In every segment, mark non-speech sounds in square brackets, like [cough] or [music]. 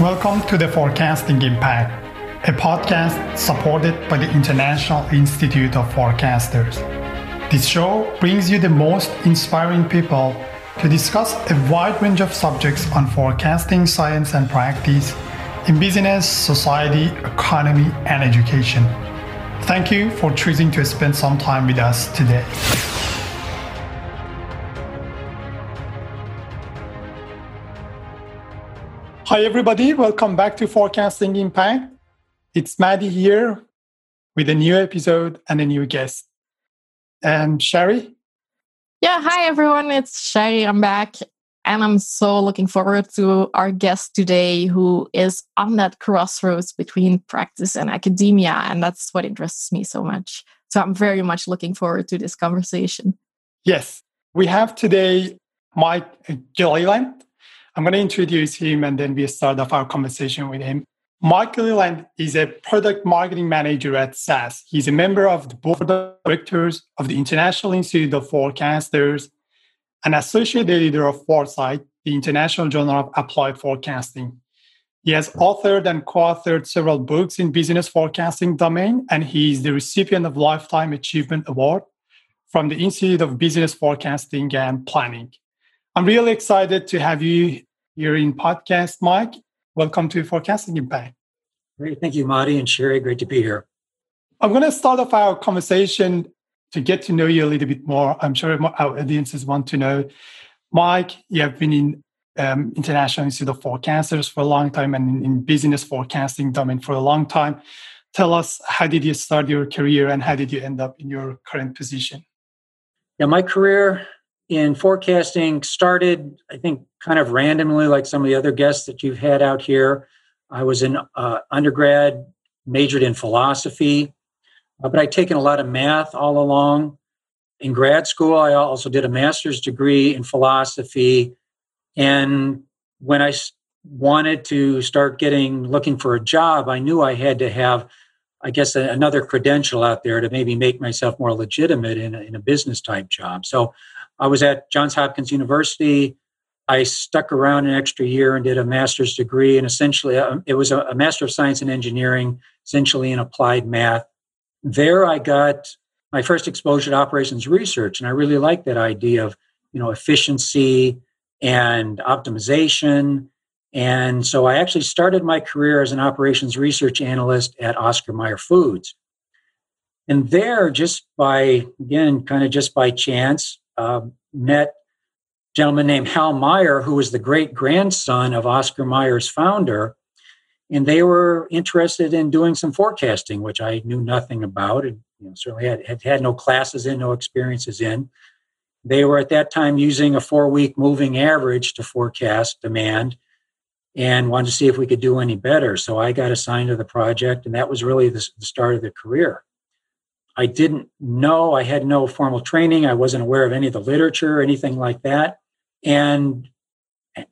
Welcome to the Forecasting Impact, a podcast supported by the International Institute of Forecasters. This show brings you the most inspiring people to discuss a wide range of subjects on forecasting science and practice in business, society, economy, and education. Thank you for choosing to spend some time with us today. Hi, everybody. Welcome back to Forecasting Impact. It's Maddie here with a new episode and a new guest. And Sherry? Yeah, hi, everyone. It's Sherry. I'm back. And I'm so looking forward to our guest today, who is on that crossroads between practice and academia. And that's what interests me so much. So I'm very much looking forward to this conversation. Yes. We have today Mike Gilliland. I'm going to introduce him and then we start off our conversation with him. Mike Gilliland is a product marketing manager at SAS. He's a member of the board of directors of the International Institute of Forecasters, an associate editor of Foresight, the International Journal of Applied Forecasting. He has authored and co-authored several books in business forecasting domain, and he is the recipient of Lifetime Achievement Award from the Institute of Business Forecasting and Planning. I'm really excited to have you here in podcast, Mike. Welcome to Forecasting Impact. Great. Thank you, Madi and Sherry. Great to be here. I'm going to start off our conversation to get to know you a little bit more. I'm sure our audiences want to know. Mike, you have been in um, International Institute of Forecasters for a long time and in, in business forecasting domain for a long time. Tell us, how did you start your career and how did you end up in your current position? Yeah, my career in forecasting started, I think, kind of randomly, like some of the other guests that you've had out here. I was an uh, undergrad, majored in philosophy, uh, but I'd taken a lot of math all along. In grad school, I also did a master's degree in philosophy. And when I wanted to start getting looking for a job, I knew I had to have, I guess, another credential out there to maybe make myself more legitimate in a, in a business type job. So I was at Johns Hopkins University. I stuck around an extra year and did a master's degree, and essentially, uh, it was a, Master of Science in Engineering, essentially in applied math. There, I got my first exposure to operations research, and I really liked that idea of you know efficiency and optimization. And so, I actually started my career as an operations research analyst at Oscar Mayer Foods. And there, just by again, kind of just by chance, uh, met a gentleman named Hal Mayer, who was the great grandson of Oscar Mayer's founder. And they were interested in doing some forecasting, which I knew nothing about and you know, certainly had, had had no classes in, no experiences in. They were at that time using a four week moving average to forecast demand and wanted to see if we could do any better. So I got assigned to the project, and that was really the, the start of the career. I didn't know, I had no formal training, I wasn't aware of any of the literature or anything like that, and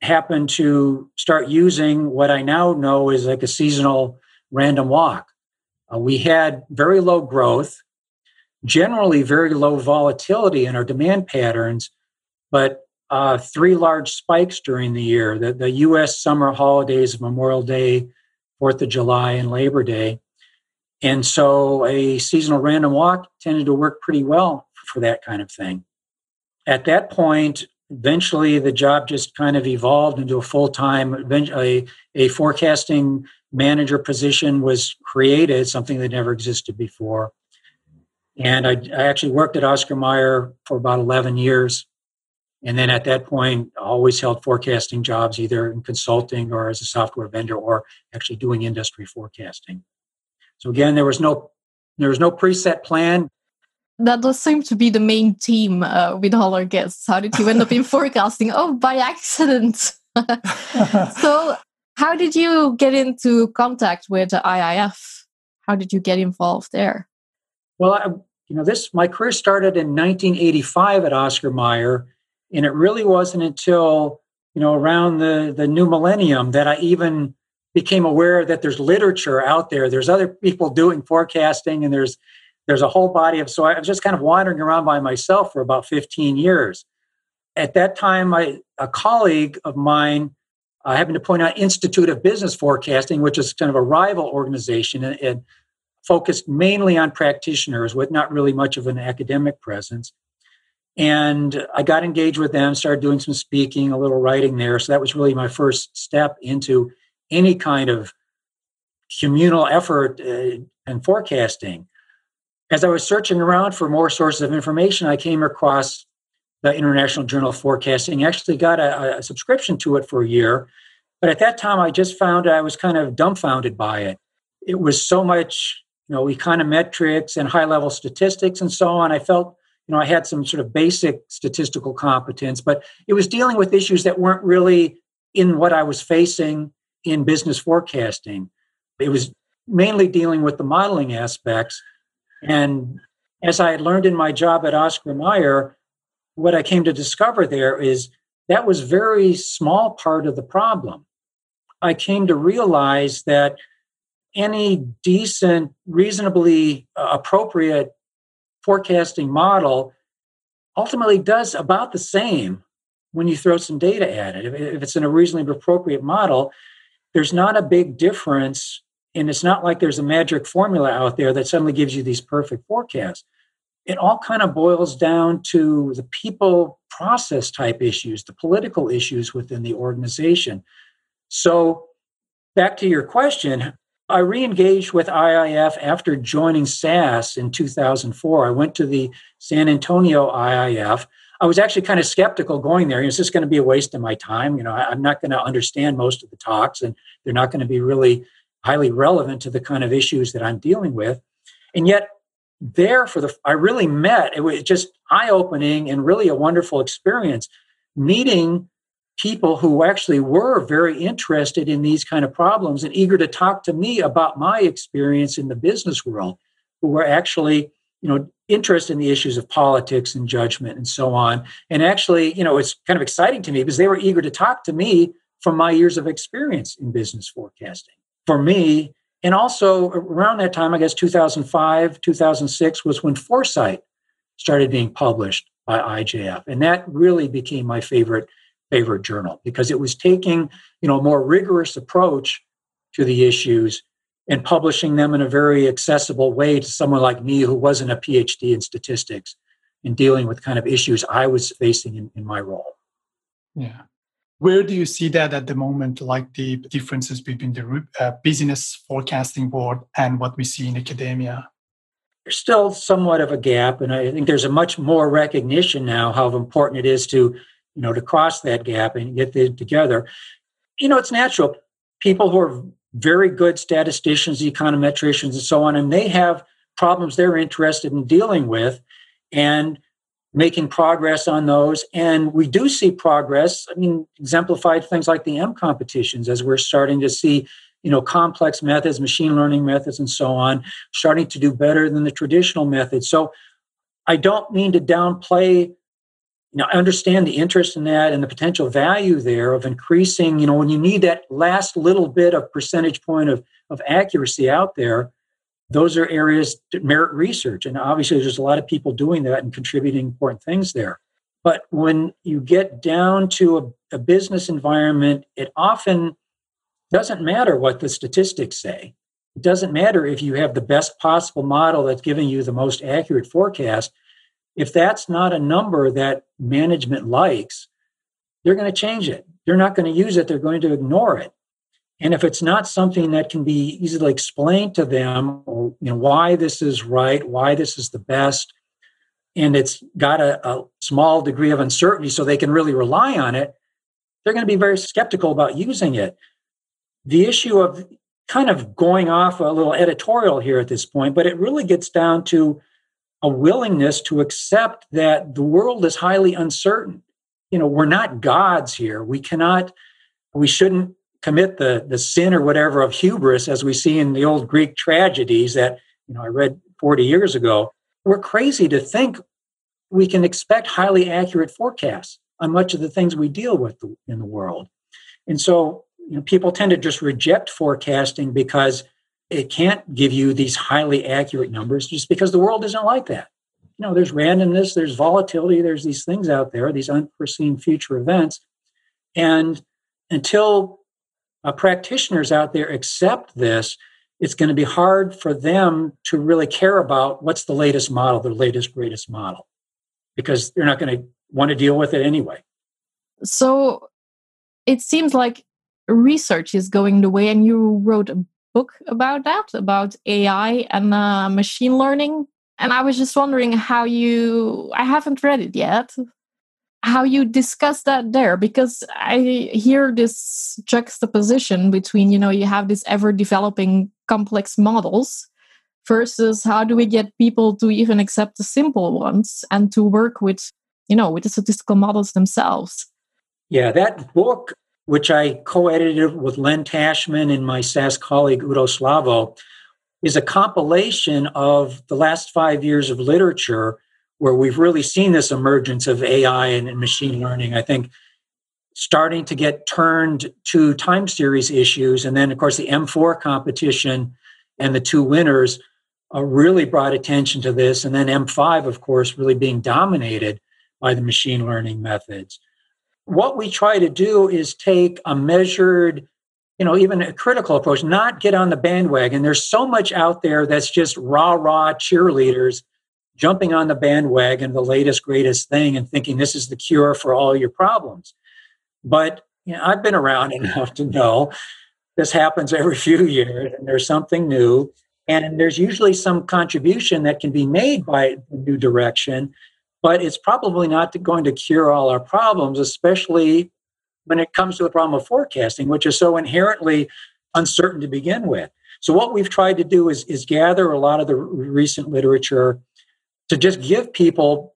happened to start using what I now know is like a seasonal random walk. Uh, we had very low growth, generally very low volatility in our demand patterns, but uh, three large spikes during the year the, the US summer holidays Memorial Day, Fourth of July, and Labor Day. And so a seasonal random walk tended to work pretty well for that kind of thing. At that point, eventually the job just kind of evolved into a full-time a, a forecasting manager position was created something that never existed before. And I, I, actually worked at oscar mayer for about 11 years. And then at that point I always held forecasting jobs either in consulting or as a software vendor or actually doing industry forecasting so again, there was no there was no preset plan. That does seem to be the main theme uh, with all our guests. How did you end up in [laughs] forecasting? Oh, by accident. [laughs] so, how did you get into contact with the IIF? How did you get involved there? Well, I, you know, this my career started in 1985 at Oscar Mayer, and it really wasn't until you know around the the new millennium that I even became aware that there's literature out there. There's other people doing forecasting, and there's there's a whole body of. So I was just kind of wandering around by myself for about 15 years. At that time, I, a colleague of mine uh, I happen to point out Institute of Business Forecasting, which is kind of a rival organization and, and focused mainly on practitioners with not really much of an academic presence. And I got engaged with them, started doing some speaking, a little writing there. So that was really my first step into any kind of communal effort uh, and forecasting. As I was searching around for more sources of information, I came across the International Journal of Forecasting. Actually got a, a subscription to it for a year. But at that time, I just found I was kind of dumbfounded by it. It was so much, you know, econometrics and high level statistics and so on. I felt you know, I had some sort of basic statistical competence, but it was dealing with issues that weren't really in what I was facing in business forecasting. It was mainly dealing with the modeling aspects. And as I had learned in my job at Oscar Mayer, what I came to discover there is that was very small part of the problem. I came to realize that any decent, reasonably uh, appropriate forecasting model ultimately does about the same when you throw some data at it. If it's in a reasonably appropriate model, there's not a big difference. And it's not like there's a magic formula out there that suddenly gives you these perfect forecasts. It all kind of boils down to the people process type issues, the political issues within the organization. So, back to your question, I re-engaged with IIF after joining SAS in 2004. I went to the San Antonio IIF. I was actually kind of skeptical going there. Is this going to be a waste of my time? You know, I'm not going to understand most of the talks, and they're not going to be really highly relevant to the kind of issues that I'm dealing with. And yet, there for the I really met. It was just eye-opening and really a wonderful experience meeting people who actually were very interested in these kind of problems and eager to talk to me about my experience in the business world who were actually you know interested in the issues of politics and judgment and so on. And actually you know it's kind of exciting to me because they were eager to talk to me from my years of experience in business forecasting for me. And also around that time i guess 2005 2006 was when foresight started being published by ijf and that really became my favorite favorite journal because it was taking you know a more rigorous approach to the issues and publishing them in a very accessible way to someone like me who wasn't a phd in statistics and dealing with kind of issues i was facing in, in my role yeah where do you see that at the moment like the differences between the uh, business forecasting board and what we see in academia there's still somewhat of a gap and i think there's a much more recognition now how important it is to you know, to cross that gap and get it together. You know, it's natural. People who are very good statisticians, econometricians, and so on, and they have problems they're interested in dealing with and making progress on those. And we do see progress. I mean, exemplified things like the M competitions as we're starting to see, you know, complex methods, machine learning methods, and so on, starting to do better than the traditional methods. So I don't mean to downplay you know, I understand the interest in that and the potential value there of increasing, you know, when you need that last little bit of percentage point of, of accuracy out there, those are areas that merit research. And obviously, there's a lot of people doing that and contributing important things there. But when you get down to a, a business environment, it often doesn't matter what the statistics say. It doesn't matter if you have the best possible model that's giving you the most accurate forecast if that's not a number that management likes, they're going to change it. They're not going to use it, they're going to ignore it. And if it's not something that can be easily explained to them, or you know, why this is right, why this is the best, and it's got a, a small degree of uncertainty so they can really rely on it, they're going to be very skeptical about using it. The issue of kind of going off a little editorial here at this point, but it really gets down to a willingness to accept that the world is highly uncertain. You know, we're not gods here. We cannot, we shouldn't commit the, the sin or whatever of hubris as we see in the old Greek tragedies that, you know, I read 40 years ago. We're crazy to think we can expect highly accurate forecasts on much of the things we deal with in the world. And so, you know, people tend to just reject forecasting because it can't give you these highly accurate numbers just because the world isn't like that. You know, there's randomness, there's volatility, there's these things out there, these unforeseen future events. And until uh, practitioners out there accept this, it's going to be hard for them to really care about what's the latest model, the latest, greatest model, because they're not going to want to deal with it anyway. So it seems like research is going the way, and you wrote a book about that, about AI and uh, machine learning. And I was just wondering how you, I haven't read it yet, how you discuss that there because i hear this juxtaposition between you know you have this ever developing complex models versus how do we get people to even accept the simple ones and to work with you know with the statistical models themselves yeah that book which i co-edited with len tashman and my SAS colleague udo sglavo is a compilation of the last five years of literature where we've really seen this emergence of AI and, and machine learning. I think starting to get turned to time series issues. And then, of course, the M4 competition and the two winners uh, really brought attention to this. And then M5, of course, really being dominated by the machine learning methods. What we try to do is take a measured, you know, even a critical approach, not get on the bandwagon. There's so much out there that's just rah rah cheerleaders jumping on the bandwagon, the latest, greatest thing, and thinking this is the cure for all your problems. But you know, I've been around [laughs] enough to know this happens every [laughs] few years, and there's something new, and there's usually some contribution that can be made by the new direction. But it's probably not going to cure all our problems, especially when it comes to the problem of forecasting, which is so inherently uncertain to begin with. So, what we've tried to do is, is gather a lot of the recent literature to just give people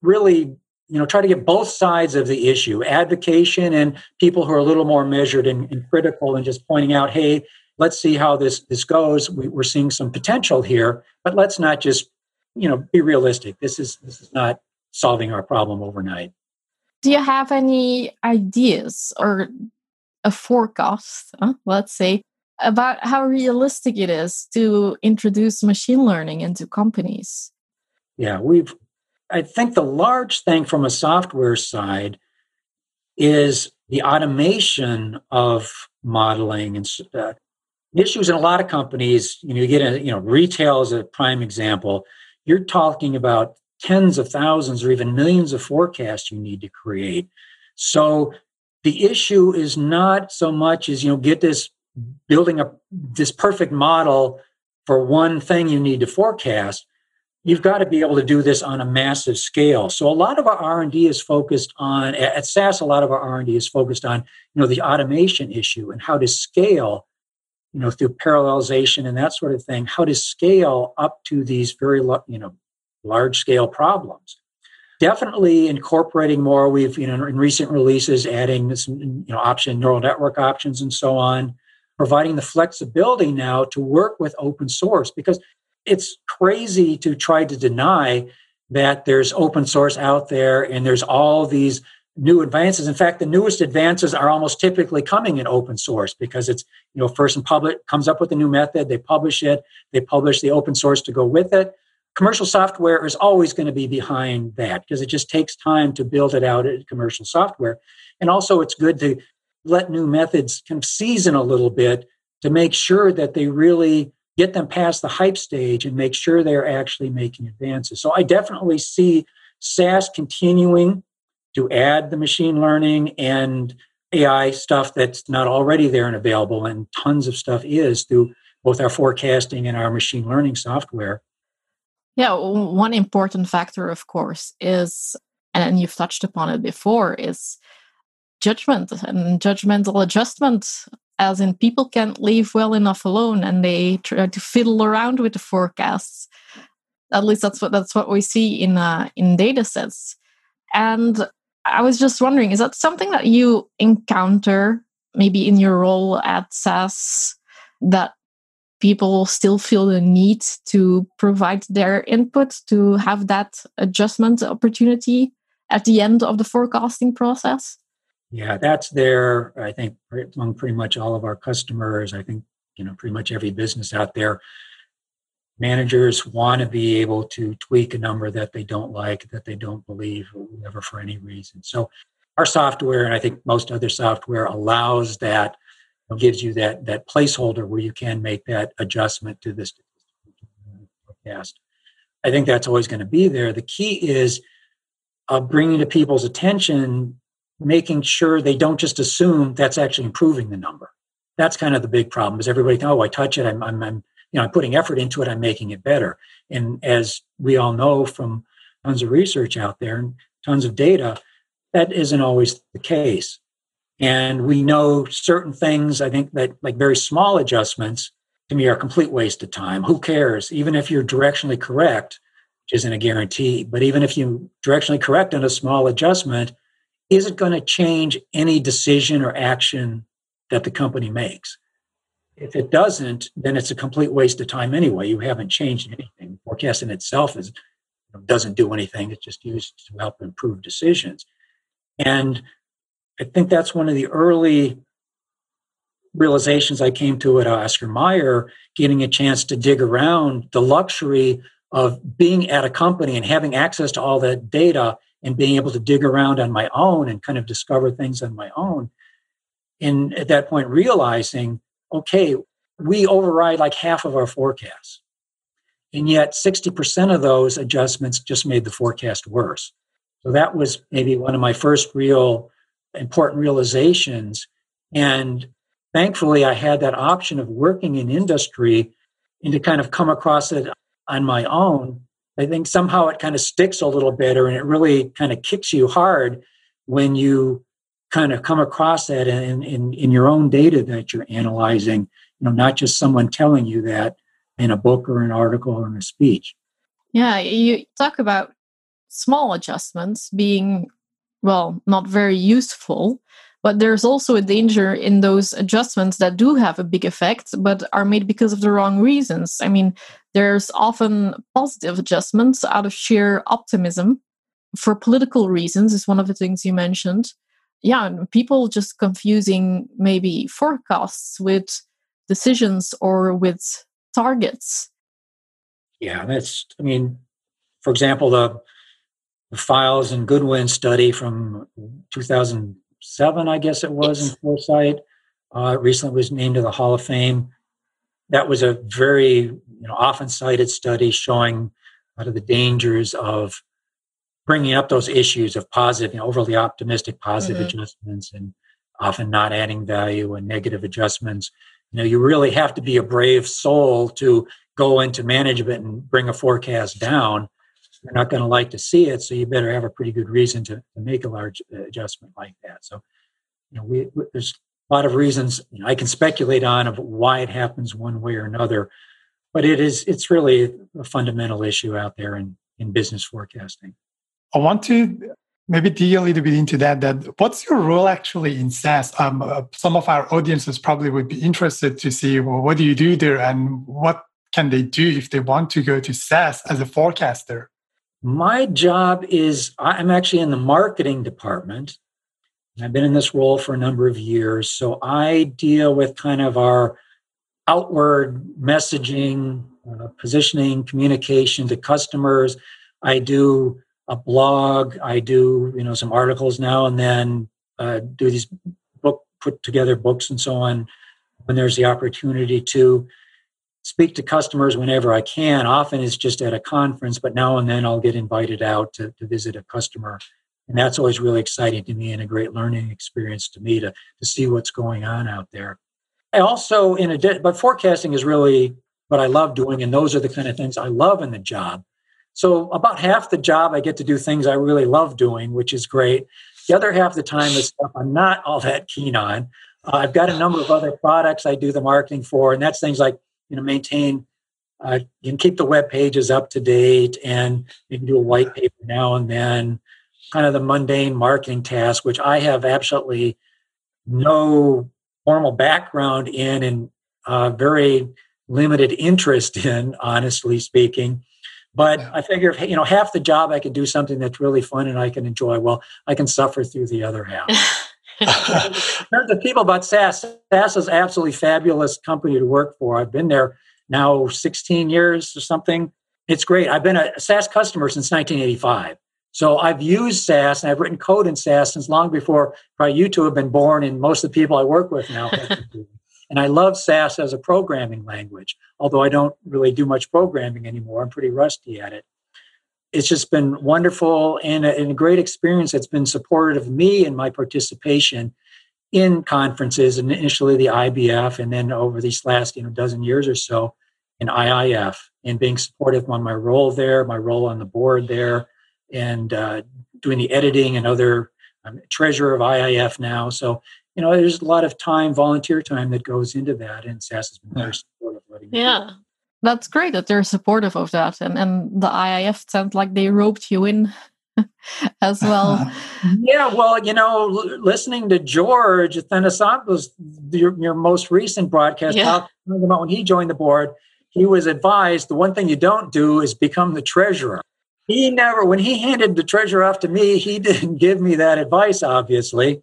really you know try to get both sides of the issue advocation and people who are a little more measured and, and critical and just pointing out hey let's see how this this goes we, we're seeing some potential here but let's not just you know be realistic this is this is not solving our problem overnight do you have any ideas or a forecast huh, let's say about how realistic it is to introduce machine learning into companies yeah, we've, I think the large thing from a software side is the automation of modeling and uh, issues in a lot of companies. You know, you get a, you know, retail is a prime example. You're talking about tens of thousands or even millions of forecasts you need to create. So the issue is not so much as, you know, get this building a this perfect model for one thing you need to forecast you've got to be able to do this on a massive scale so a lot of our r&d is focused on at SAS a lot of our r&d is focused on you know the automation issue and how to scale you know through parallelization and that sort of thing how to scale up to these very you know large scale problems. Definitely incorporating more we've you know in recent releases adding some you know option neural network options and so on providing the flexibility now to work with open source because it's crazy to try to deny that there's open source out there and there's all these new advances. In fact, the newest advances are almost typically coming in open source because it's, you know, first and public comes up with a new method, they publish it, they publish the open source to go with it. Commercial software is always going to be behind that because it just takes time to build it out in commercial software. And also it's good to let new methods kind of season a little bit to make sure that they really get them past the hype stage and make sure they're actually making advances. So I definitely see SAS continuing to add the machine learning and AI stuff that's not already there and available, and tons of stuff is through both our forecasting and our machine learning software. Yeah, one important factor, of course, is, and you've touched upon it before, is judgment and judgmental adjustment as in people can't leave well enough alone and they try to fiddle around with the forecasts at least that's what that's what we see in uh, in data sets and i was just wondering is that something that you encounter maybe in your role at SAS that people still feel the need to provide their input to have that adjustment opportunity at the end of the forecasting process yeah, that's there. I think among pretty much all of our customers. I think you know pretty much every business out there. Managers want to be able to tweak a number that they don't like, that they don't believe, or whatever for any reason. So our software, and I think most other software, allows that, gives you that that placeholder where you can make that adjustment to this forecast. I think that's always going to be there. The key is uh, bringing to people's attention, making sure they don't just assume that's actually improving the number. That's kind of the big problem. Is everybody, oh, I touch it, I'm, I'm, I'm you know, I'm putting effort into it, I'm making it better. And as we all know from tons of research out there and tons of data, that isn't always the case. And we know certain things, I think that like very small adjustments to me are a complete waste of time. Who cares? Even if you're directionally correct, which isn't a guarantee, but even if you directionally correct on a small adjustment, is it going to change any decision or action that the company makes? If it doesn't, then it's a complete waste of time anyway. You haven't changed anything. Forecasting itself is doesn't do anything. It's just used to help improve decisions. And I think that's one of the early realizations I came to at Oscar Mayer, getting a chance to dig around the luxury of being at a company and having access to all that data and being able to dig around on my own and kind of discover things on my own. And at that point, realizing, okay, we override like half of our forecasts. And yet 60% of those adjustments just made the forecast worse. So that was maybe one of my first real important realizations. And thankfully, I had that option of working in industry and to kind of come across it on my own. I think somehow it kind of sticks a little better and it really kind of kicks you hard when you kind of come across that in, in, in your own data that you're analyzing, you know, not just someone telling you that in a book or an article or in a speech. Yeah, you talk about small adjustments being, well, not very useful. But there's also a danger in those adjustments that do have a big effect, but are made because of the wrong reasons. I mean, there's often positive adjustments out of sheer optimism for political reasons, is one of the things you mentioned. Yeah, people just confusing maybe forecasts with decisions or with targets. Yeah, that's, I mean, for example, the Fildes and Goodwin study from 2007, I guess it was, yes. in Foresight. Uh, recently was named to the Hall of Fame. That was a very you know, often cited study showing a lot of the dangers of bringing up those issues of positive, you know, overly optimistic positive mm-hmm. adjustments and often not adding value and negative adjustments. You know, you really have to be a brave soul to go into management and bring a forecast down you're not going to like to see it. So you better have a pretty good reason to, to make a large uh, adjustment like that. So, you know, we, we there's a lot of reasons you know, I can speculate on of why it happens one way or another, but it is it's really a fundamental issue out there in, in business forecasting. I want to maybe dig a little bit into that. That what's your role actually in SAS? Um, uh, some of our audiences probably would be interested to see well, what do you do there, and what can they do if they want to go to SAS as a forecaster? My job is I'm actually in the marketing department. I've been in this role for a number of years. So I deal with kind of our outward messaging, uh, positioning, communication to customers. I do a blog. I do, you know, some articles now and then, uh, do these book, put together books and so on when there's the opportunity to speak to customers whenever I can. Often it's just at a conference, but now and then I'll get invited out to, to visit a customer. And that's always really exciting to me and a great learning experience to me to, to see what's going on out there. I also, in addition, but forecasting is really what I love doing, and those are the kind of things I love in the job. So, about half the job, I get to do things I really love doing, which is great. The other half the time is stuff I'm not all that keen on. Uh, I've got a number of other products I do the marketing for, and that's things like you know maintain uh, you can keep the web pages up to date and you can do a white paper now and then kind of the mundane marketing task which i have absolutely no formal background in and uh, very limited interest in honestly speaking but i figure if you know half the job i can do something that's really fun and i can enjoy well i can suffer through the other half in terms of people about SAS, SAS is absolutely fabulous company to work for. I've been there now 16 years or something. It's great. I've been a SAS customer since 1985. So I've used SAS and I've written code in SAS since long before probably you two have been born and most of the people I work with now. And I love SAS as a programming language, although I don't really do much programming anymore. I'm pretty rusty at it. It's just been wonderful and a, and a great experience that's been supportive of me and my participation in conferences, and initially the IBF, and then over these last you know dozen years or so in IIF, and being supportive on my role there, my role on the board there, and uh, doing the editing and other. I'm treasurer of IIF now, so you know there's a lot of time, volunteer time that goes into that, and SAS has been very supportive. yeah, that's great that they're supportive of that, and and the IIF sounds like they roped you in [laughs] as well. [laughs] yeah, well, you know, l- listening to George Athanasopoulos, your, your most recent broadcast, yeah. talking about when he joined the board, he was advised the one thing you don't do is become the treasurer. He never, when he handed the treasurer off to me, he [laughs] didn't give me that advice, obviously.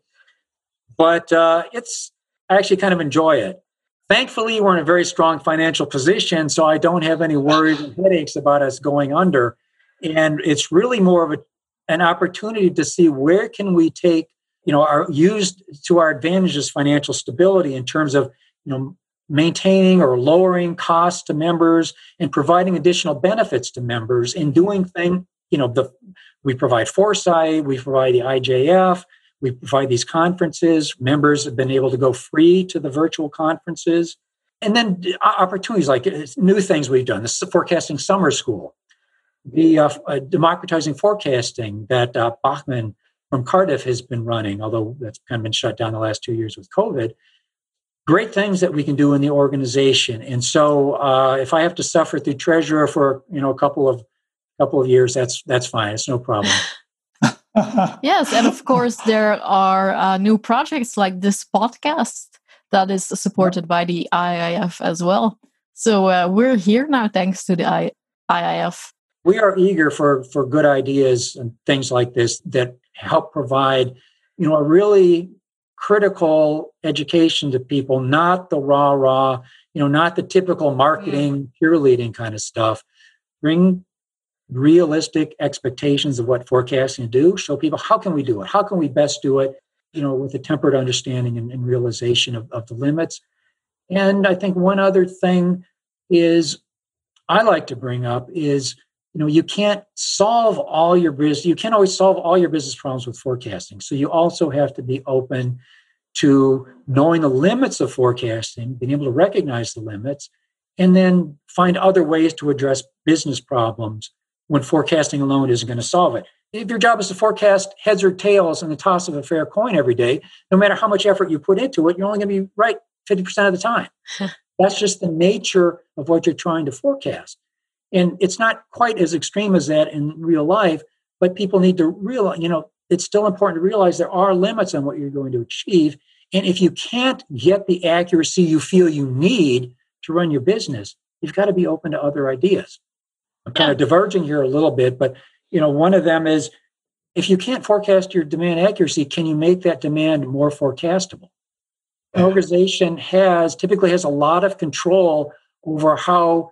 But uh, it's, I actually kind of enjoy it. Thankfully, we're in a very strong financial position, so I don't have any worries and headaches about us going under. And it's really more of a an opportunity to see where can we take you know our used to our advantages financial stability in terms of you know maintaining or lowering costs to members and providing additional benefits to members in doing things, you know the we provide foresight we provide the ijf we provide these conferences members have been able to go free to the virtual conferences and then opportunities like uh, new things we've done this is the forecasting summer school the uh, uh, democratizing forecasting that uh, Bahman from Cardiff has been running, although that's kind of been shut down the last two years with COVID. Great things that we can do in the organization, and so uh, if I have to suffer through treasurer for you know a couple of couple of years, that's that's fine. It's no problem. Yes, and of course there are uh, new projects like this podcast that is supported by the IIF as well. So uh, we're here now thanks to the I- IIF we are eager for for good ideas and things like this that help provide you know a really critical education to people not the raw raw you know not the typical marketing cheerleading kind of stuff. Bring realistic expectations of what forecasting do show people how can we do it? How can we best do it you know with a tempered understanding and, and realization of, of the limits? And i think one other thing is i like to bring up is you know you can't solve all your business you can't always solve all your business problems with forecasting. So you also have to be open to knowing the limits of forecasting being able to recognize the limits and then find other ways to address business problems when forecasting alone isn't going to solve it if your job is to forecast heads or tails in the toss of a fair coin every day no matter how much effort you put into it you're only going to be right 50% of the time that's just the nature of what you're trying to forecast and it's not quite as extreme as that in real life, but people need to realize, you know, it's still important to realize there are limits on what you're going to achieve. And if you can't get the accuracy you feel you need to run your business, you've got to be open to other ideas. I'm kind of diverging here a little bit, but you know, one of them is if you can't forecast your demand accuracy, can you make that demand more forecastable? An organization has typically has a lot of control over how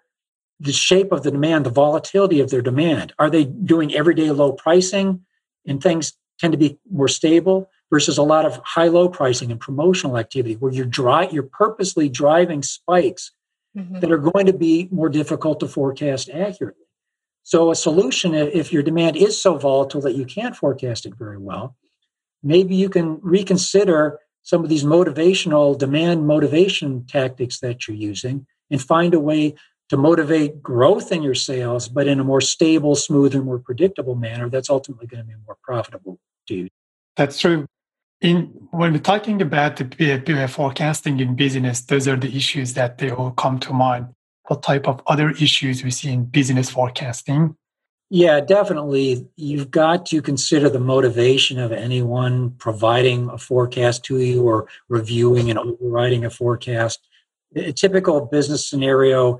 the shape of the demand, the volatility of their demand. Are they doing everyday low pricing and things tend to be more stable versus a lot of high low pricing and promotional activity where you're dry, you're purposely driving spikes mm-hmm. that are going to be more difficult to forecast accurately. So a solution if your demand is so volatile that you can't forecast it very well, maybe you can reconsider some of these motivational demand motivation tactics that you're using and find a way to motivate growth in your sales, but in a more stable, smoother, more predictable manner that's ultimately going to be more profitable to you. That's true. In when we're talking about the forecasting in business, those are the issues that they all come to mind. What type of other issues we see in business forecasting? Yeah, definitely. You've got to consider the motivation of anyone providing a forecast to you or reviewing and overriding a forecast. A typical business scenario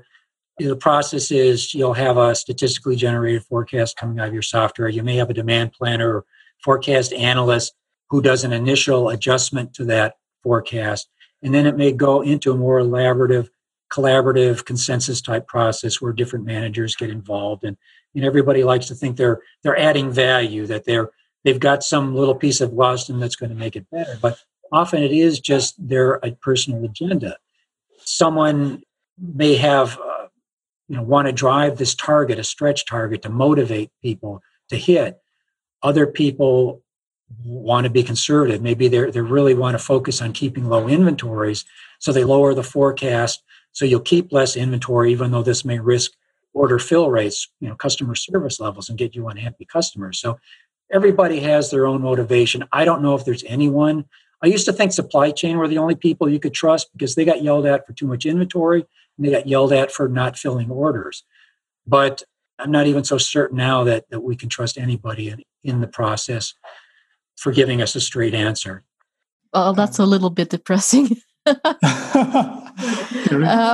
the process is you'll have a statistically generated forecast coming out of your software. You may have a demand planner or forecast analyst who does an initial adjustment to that forecast. And then it may go into a more elaborative, collaborative consensus type process where different managers get involved and and everybody likes to think they're they're adding value, that they're they've got some little piece of wisdom that's going to make it better. But often it is just their a personal agenda. Someone may have uh, you know want to drive this target, a stretch target, to motivate people to hit. Other people want to be conservative. Maybe they they really want to focus on keeping low inventories, so they lower the forecast. So you'll keep less inventory, even though this may risk order fill rates, you know, customer service levels, and get you unhappy customers. So everybody has their own motivation. I don't know if there's anyone. I used to think supply chain were the only people you could trust because they got yelled at for too much inventory and they got yelled at for not filling orders. But I'm not even so certain now that, that we can trust anybody in, in the process for giving us a straight answer. Well, that's a little bit depressing. [laughs] [laughs] uh,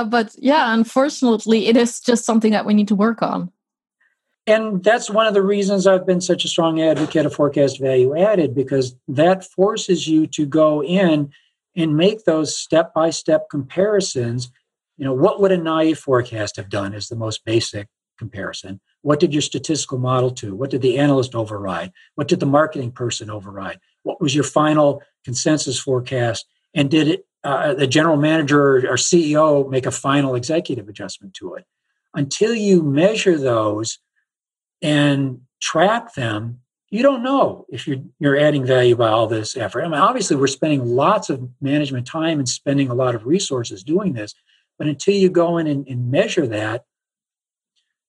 but yeah, unfortunately, it is just something that we need to work on. And that's one of the reasons I've been such a strong advocate of forecast value added because that forces you to go in and make those step by step comparisons. You know, what would a naive forecast have done is the most basic comparison. What did your statistical model do? What did the analyst override? What did the marketing person override? What was your final consensus forecast? And did it, uh, the general manager or CEO make a final executive adjustment to it? Until you measure those and track them, you don't know if you're you're adding value by all this effort. I mean, obviously, we're spending lots of management time and spending a lot of resources doing this, but until you go in and, and measure that,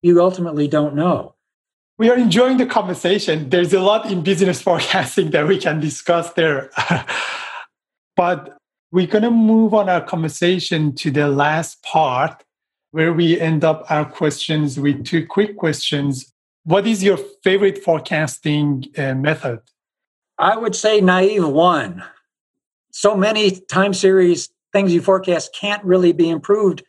you ultimately don't know. We are enjoying the conversation. There's a lot in business [laughs] forecasting that we can discuss there. [laughs] but we're going to move on our conversation to the last part where we end up our questions with two quick questions what is your favorite forecasting uh, method? I would say naive one. So many time series things you forecast can't really be improved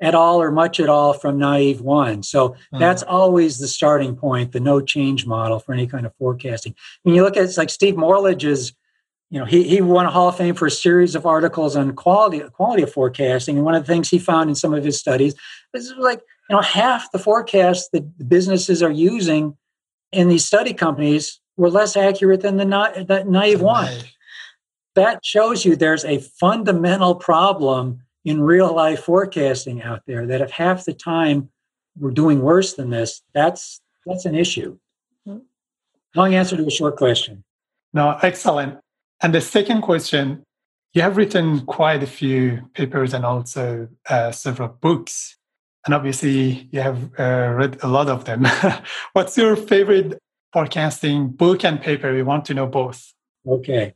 at all or much at all from naive one. So mm-hmm. that's always the starting point, the no change model for any kind of forecasting. When you look at it's like Steve Morlidge's, you know, he, he won a Hall of Fame for a series of articles on quality quality of forecasting. And one of the things he found in some of his studies is like you know half the forecasts that the businesses are using in these study companies were less accurate than the, na- the naive one that shows you there's a fundamental problem in real life forecasting out there that if half the time we're doing worse than this that's that's an issue long answer to a short question no excellent and the second question you have written quite a few papers and also uh, several books and obviously you have uh, read a lot of them. [laughs] What's your favorite forecasting book and paper? We want to know both. Okay.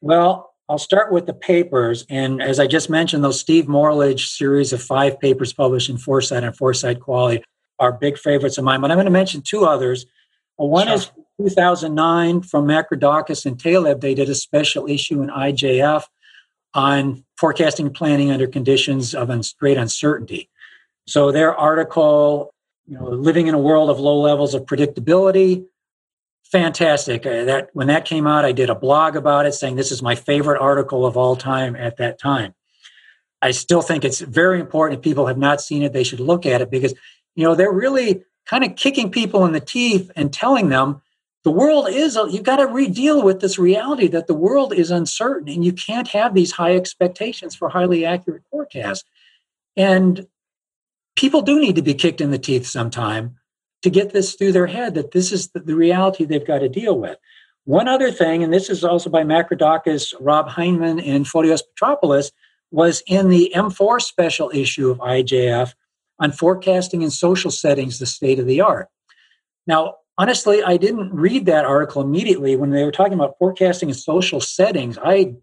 Well, I'll start with the papers. And as I just mentioned, those Steve Morlidge series of five papers published in Foresight and Foresight Quality are big favorites of mine. But I'm going to mention two others. One sure. is 2009 from Makridakis and Taleb. They did a special issue in IJF on forecasting planning under conditions of great uncertainty. So their article, you know, living in a world of low levels of predictability, fantastic. Uh, that when that came out, I did a blog about it, saying this is my favorite article of all time at that time. I still think it's very important. If people have not seen it, they should look at it because you know they're really kind of kicking people in the teeth and telling them the world is you've got to re-deal with this reality that the world is uncertain and you can't have these high expectations for highly accurate forecasts and people do need to be kicked in the teeth sometime to get this through their head that this is the, reality they've got to deal with. One other thing, and this is also by Makridakis, Rob Hyndman, and Fotios Petropoulos, was in the M4 special issue of IJF on forecasting in social settings, the state of the art. Now, honestly, I didn't read that article immediately when they were talking about forecasting in social settings. I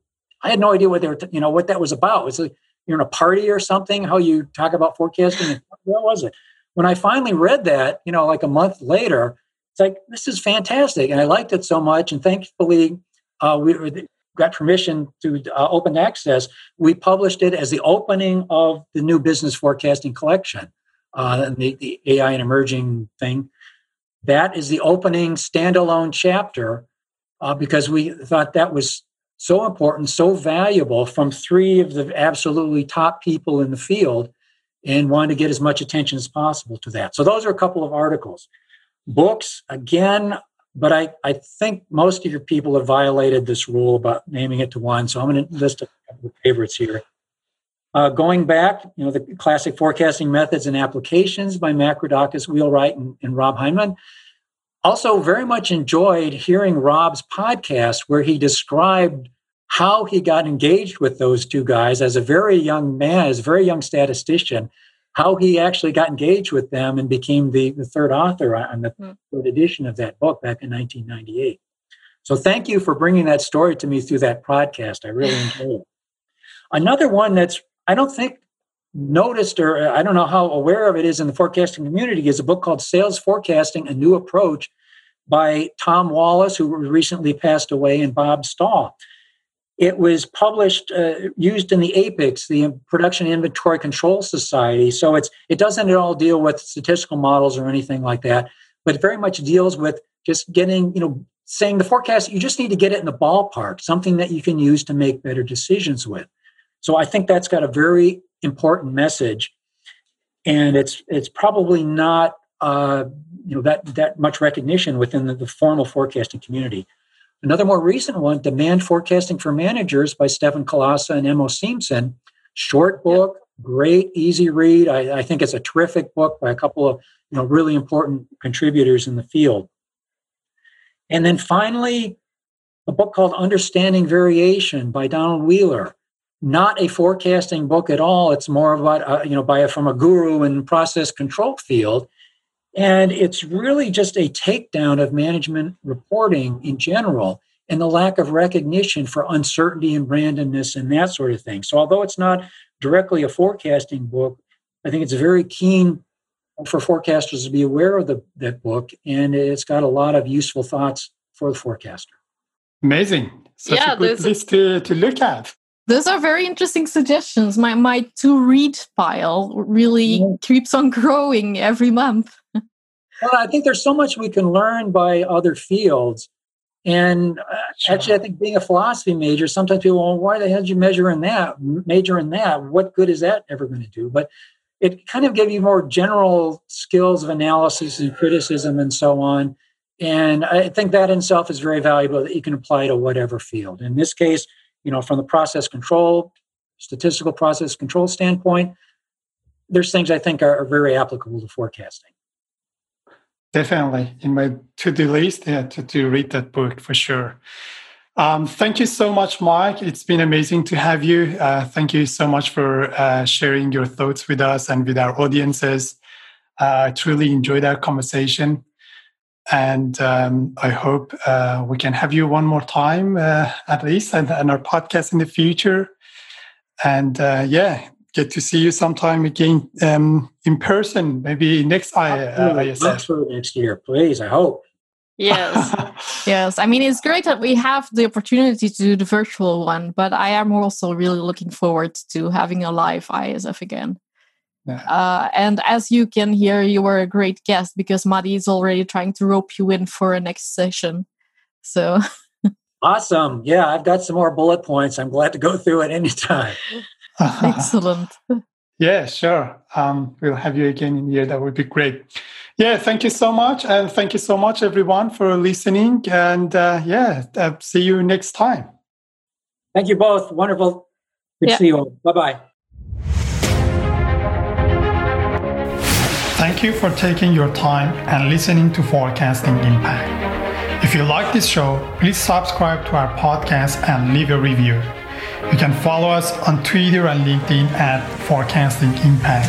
I had no idea what they were, you know, what that was about. It was like, you're in a party or something, how you talk about forecasting. what was it? When I finally read that, you know, like a month later, it's like, this is fantastic. And I liked it so much. And thankfully, uh, we got permission to uh, open access. We published it as the opening of the new business forecasting collection, uh, the, the AI and emerging thing. That is the opening standalone chapter uh, because we thought that was so important, so valuable from three of the absolutely top people in the field and wanted to get as much attention as possible to that. So those are a couple of articles. Books, again, but I, I think most of your people have violated this rule about naming it to one. So I'm going to list a couple of favorites here. Uh, going back, you know, the classic forecasting methods and applications by Makridakis, Wheelwright, and, and Rob Hyndman. Also, very much enjoyed hearing Rob's podcast where he described how he got engaged with those two guys as a very young man, as a very young statistician, how he actually got engaged with them and became the, the third author on the mm. third edition of that book back in 1998. So thank you for bringing that story to me through that podcast. I really [laughs] enjoyed it. Another one that's I don't think noticed or I don't know how aware of it is in the forecasting community is a book called Sales Forecasting: A New Approach by Tom Wallace, who recently passed away, and Bob Stahl. It was published, uh, used in the APICS, the Production Inventory Control Society. So it's it doesn't at all deal with statistical models or anything like that, but it very much deals with just getting, you know, saying the forecast. You just need to get it in the ballpark, something that you can use to make better decisions with. So I think that's got a very important message, and it's it's probably not uh, you know that that much recognition within the, the formal forecasting community. Another more recent one, Demand Forecasting for Managers by Stephan Kolassa and Enno Siemsen. Short book, great, easy read. I, I, think it's a terrific book by a couple of you know really important contributors in the field. And then finally, a book called Understanding Variation by Donald Wheeler. Not a forecasting book at all. It's more about uh, you know by a, from a guru in process control field and it's really just a takedown of management reporting in general and the lack of recognition for uncertainty and randomness and that sort of thing. So, although it's not directly a forecasting book, I think it's very keen for forecasters to be aware of the, that book, and it's got a lot of useful thoughts for the forecaster. Amazing. Such yeah, a good list to, to look at. Those are very interesting suggestions. My my to read pile really mm-hmm. keeps on growing every month. Well, I think there's so much we can learn by other fields. And uh, sure. actually, I think being a philosophy major, sometimes people, well, why the hell did you measure in that, major in that? What good is that ever going to do? But it kind of gave you more general skills of analysis and criticism and so on. And I think that in itself is very valuable that you can apply to whatever field. In this case, you know, from the process control, statistical process control standpoint, there's things I think are, are very applicable to forecasting. Definitely in my to-do list yeah, to, to read that book for sure. Um, thank you so much, Mike. It's been amazing to have you. Uh, thank you so much for uh, sharing your thoughts with us and with our audiences. Uh, I truly enjoyed our conversation and um, I hope uh, we can have you one more time uh, at least and, our podcast in the future. And yeah, get to see you sometime again um, in person, maybe next I, uh, ISF. next year, please. I hope. Yes, [laughs] yes. I mean, it's great that we have the opportunity to do the virtual one, but I am also really looking forward to having a live ISF again. Yeah. Uh, and as you can hear, you were a great guest because Mahdi is already trying to rope you in for a next session. So [laughs] awesome. Yeah, I've got some more bullet points. I'm glad to go through it anytime. [laughs] [laughs] Excellent. yeah, sure. Um, we'll have you again in here. That would be great. Yeah, thank you so much. And thank you so much, everyone, for listening. And uh, yeah, uh, see you next time. Thank you both. Wonderful. Good yeah. to see you all. Bye bye. Thank you for taking your time and listening to Forecasting Impact. If you like this show, please subscribe to our podcast and leave a review. You can follow us on Twitter and LinkedIn at Forecasting Impact.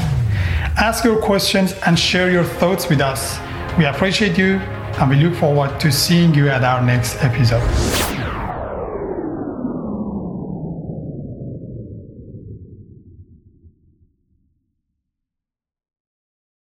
Ask your questions and share your thoughts with us. We appreciate you and we look forward to seeing you at our next episode.